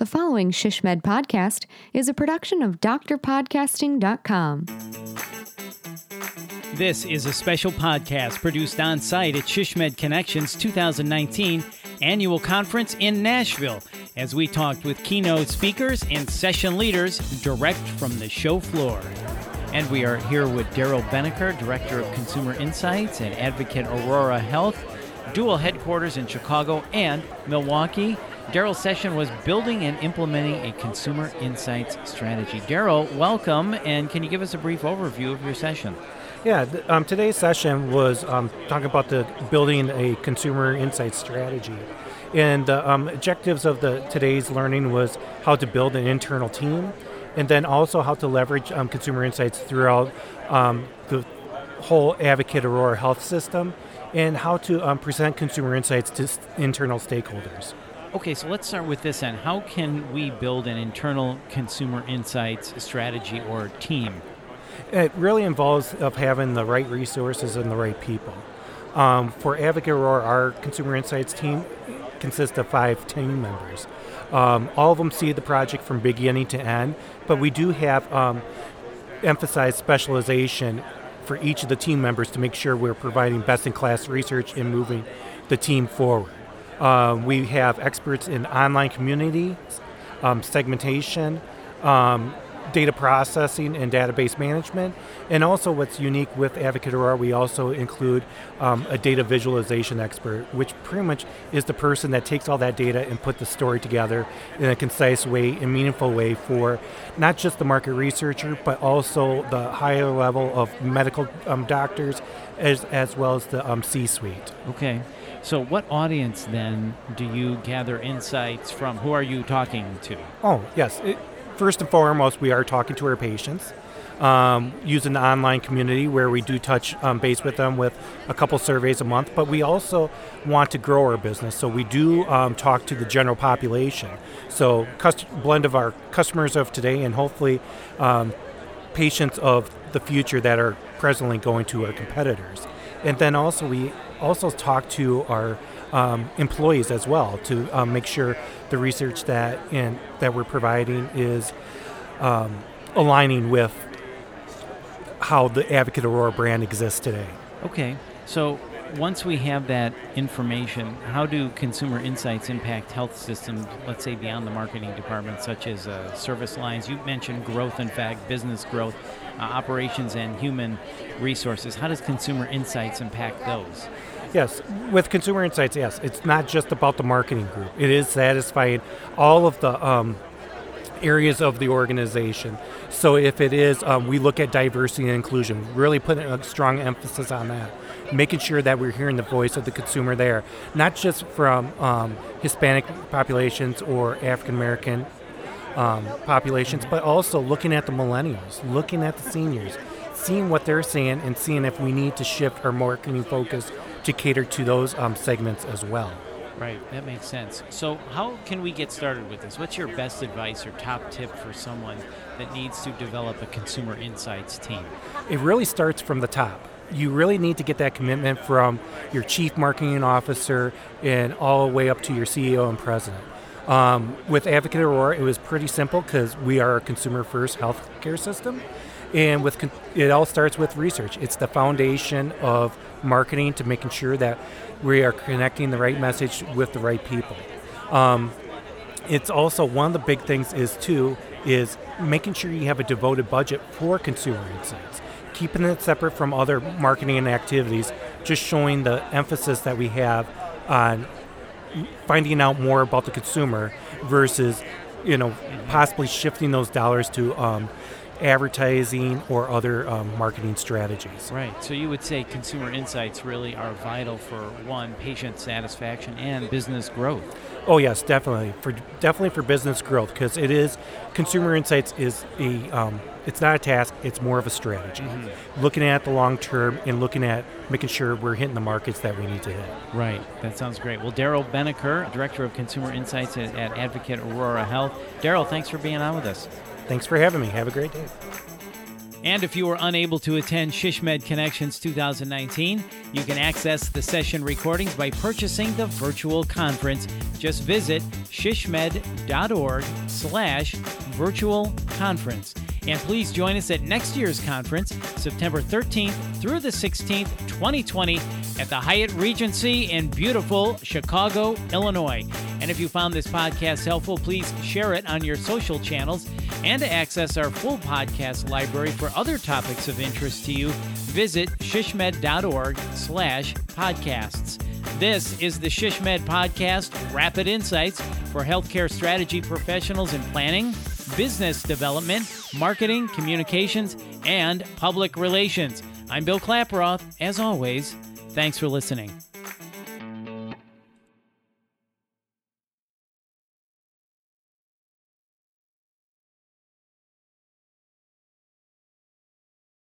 The following SHSMD podcast is a production of drpodcasting.com. This is a special podcast produced on site at SHSMD Connections 2019 annual conference in Nashville as we talked with keynote speakers and session leaders direct from the show floor. And we are here with Daryl Beneker, Director of Consumer Insights and Advocate Aurora Health, dual headquarters in Chicago and Milwaukee. Daryl's session was building and implementing a consumer insights strategy. Daryl, welcome, and can you give us a brief overview of your session? Yeah, th- um, today's session was um, talking about the building a consumer insights strategy, and the um, objectives of the today's learning was how to build an internal team, and then also how to leverage um, consumer insights throughout um, the whole Advocate Aurora Health system, and how to um, present consumer insights to internal stakeholders. Okay, so let's start with this then. How can we build an internal consumer insights strategy or team? It really involves of having the right resources and the right people. Um, for Advocate Aurora, our consumer insights team consists of five team members. Um, all of them see the project from beginning to end, but we do have um, emphasized specialization for each of the team members to make sure we're providing best-in-class research and moving the team forward. Um, we have experts in online community, um, segmentation, um, data processing, and database management. And also, what's unique with Advocate Aurora, we also include um, a data visualization expert, which pretty much is the person that takes all that data and put the story together in a concise way and meaningful way for not just the market researcher, but also the higher level of medical um, doctors, as, as well as the um, C-suite. Okay. So, what audience then do you gather insights from? Who are you talking to? Oh, yes. It, first and foremost, we are talking to our patients. Um, using the online community where we do touch um, base with them with a couple surveys a month, but we also want to grow our business. So we do um, talk to the general population. So cust- blend of our customers of today and hopefully um, patients of the future that are presently going to our competitors. And then also we also talk to our um, employees as well to um, make sure the research that in, that we're providing is um, aligning with how the Advocate Aurora brand exists today. Okay. So, once we have that information, how do consumer insights impact health systems, let's say beyond the marketing department, such as uh, service lines? You mentioned growth, in fact, business growth, uh, operations, and human resources. How does consumer insights impact those? Yes, with consumer insights, yes, it's not just about the marketing group. It is satisfying all of the um, areas of the organization. So if it is, um, we look at diversity and inclusion, really putting a strong emphasis on that, making sure that we're hearing the voice of the consumer there, not just from um, Hispanic populations or African American um, populations, but also looking at the millennials, looking at the seniors, seeing what they're saying, and seeing if we need to shift our marketing focus to cater to those um, segments as well. Right, that makes sense. So, how can we get started with this? What's your best advice or top tip for someone that needs to develop a consumer insights team? It really starts from the top. You really need to get that commitment from your chief marketing officer and all the way up to your CEO and president. Um, with Advocate Aurora, it was pretty simple because we are a consumer first healthcare system. And with it all starts with research. It's the foundation of marketing to making sure that we are connecting the right message with the right people. Um, it's also one of the big things is too is making sure you have a devoted budget for consumer insights keeping it separate from other marketing and activities just showing the emphasis that we have on finding out more about the consumer versus you know possibly shifting those dollars to um, advertising or other um, marketing strategies Right. So, you would say consumer insights really are vital for one, patient satisfaction and business growth. Oh yes, definitely for definitely for business growth because it is consumer insights is a um, it's not a task, it's more of a strategy. Looking at the long term and looking at making sure we're hitting the markets that we need to hit. Right. That sounds great. Well, Daryl Beneker, Director of Consumer Insights at, at Advocate Aurora Health. Daryl, thanks for being on with us. Thanks for having me. Have a great day. And if you were unable to attend SHSMD Connections 2019, you can access the session recordings by purchasing the virtual conference. Just visit shsmd.org slash virtual conference. And please join us at next year's conference, September 13th through the 16th, 2020, at the Hyatt Regency in beautiful Chicago, Illinois. And if you found this podcast helpful, please share it on your social channels. And to access our full podcast library for other topics of interest to you, visit shsmd.org slash podcasts. This is the SHSMD Podcast Rapid Insights for healthcare strategy professionals in planning, business development, marketing, communications, and public relations. I'm Bill Klaproth. As always, thanks for listening.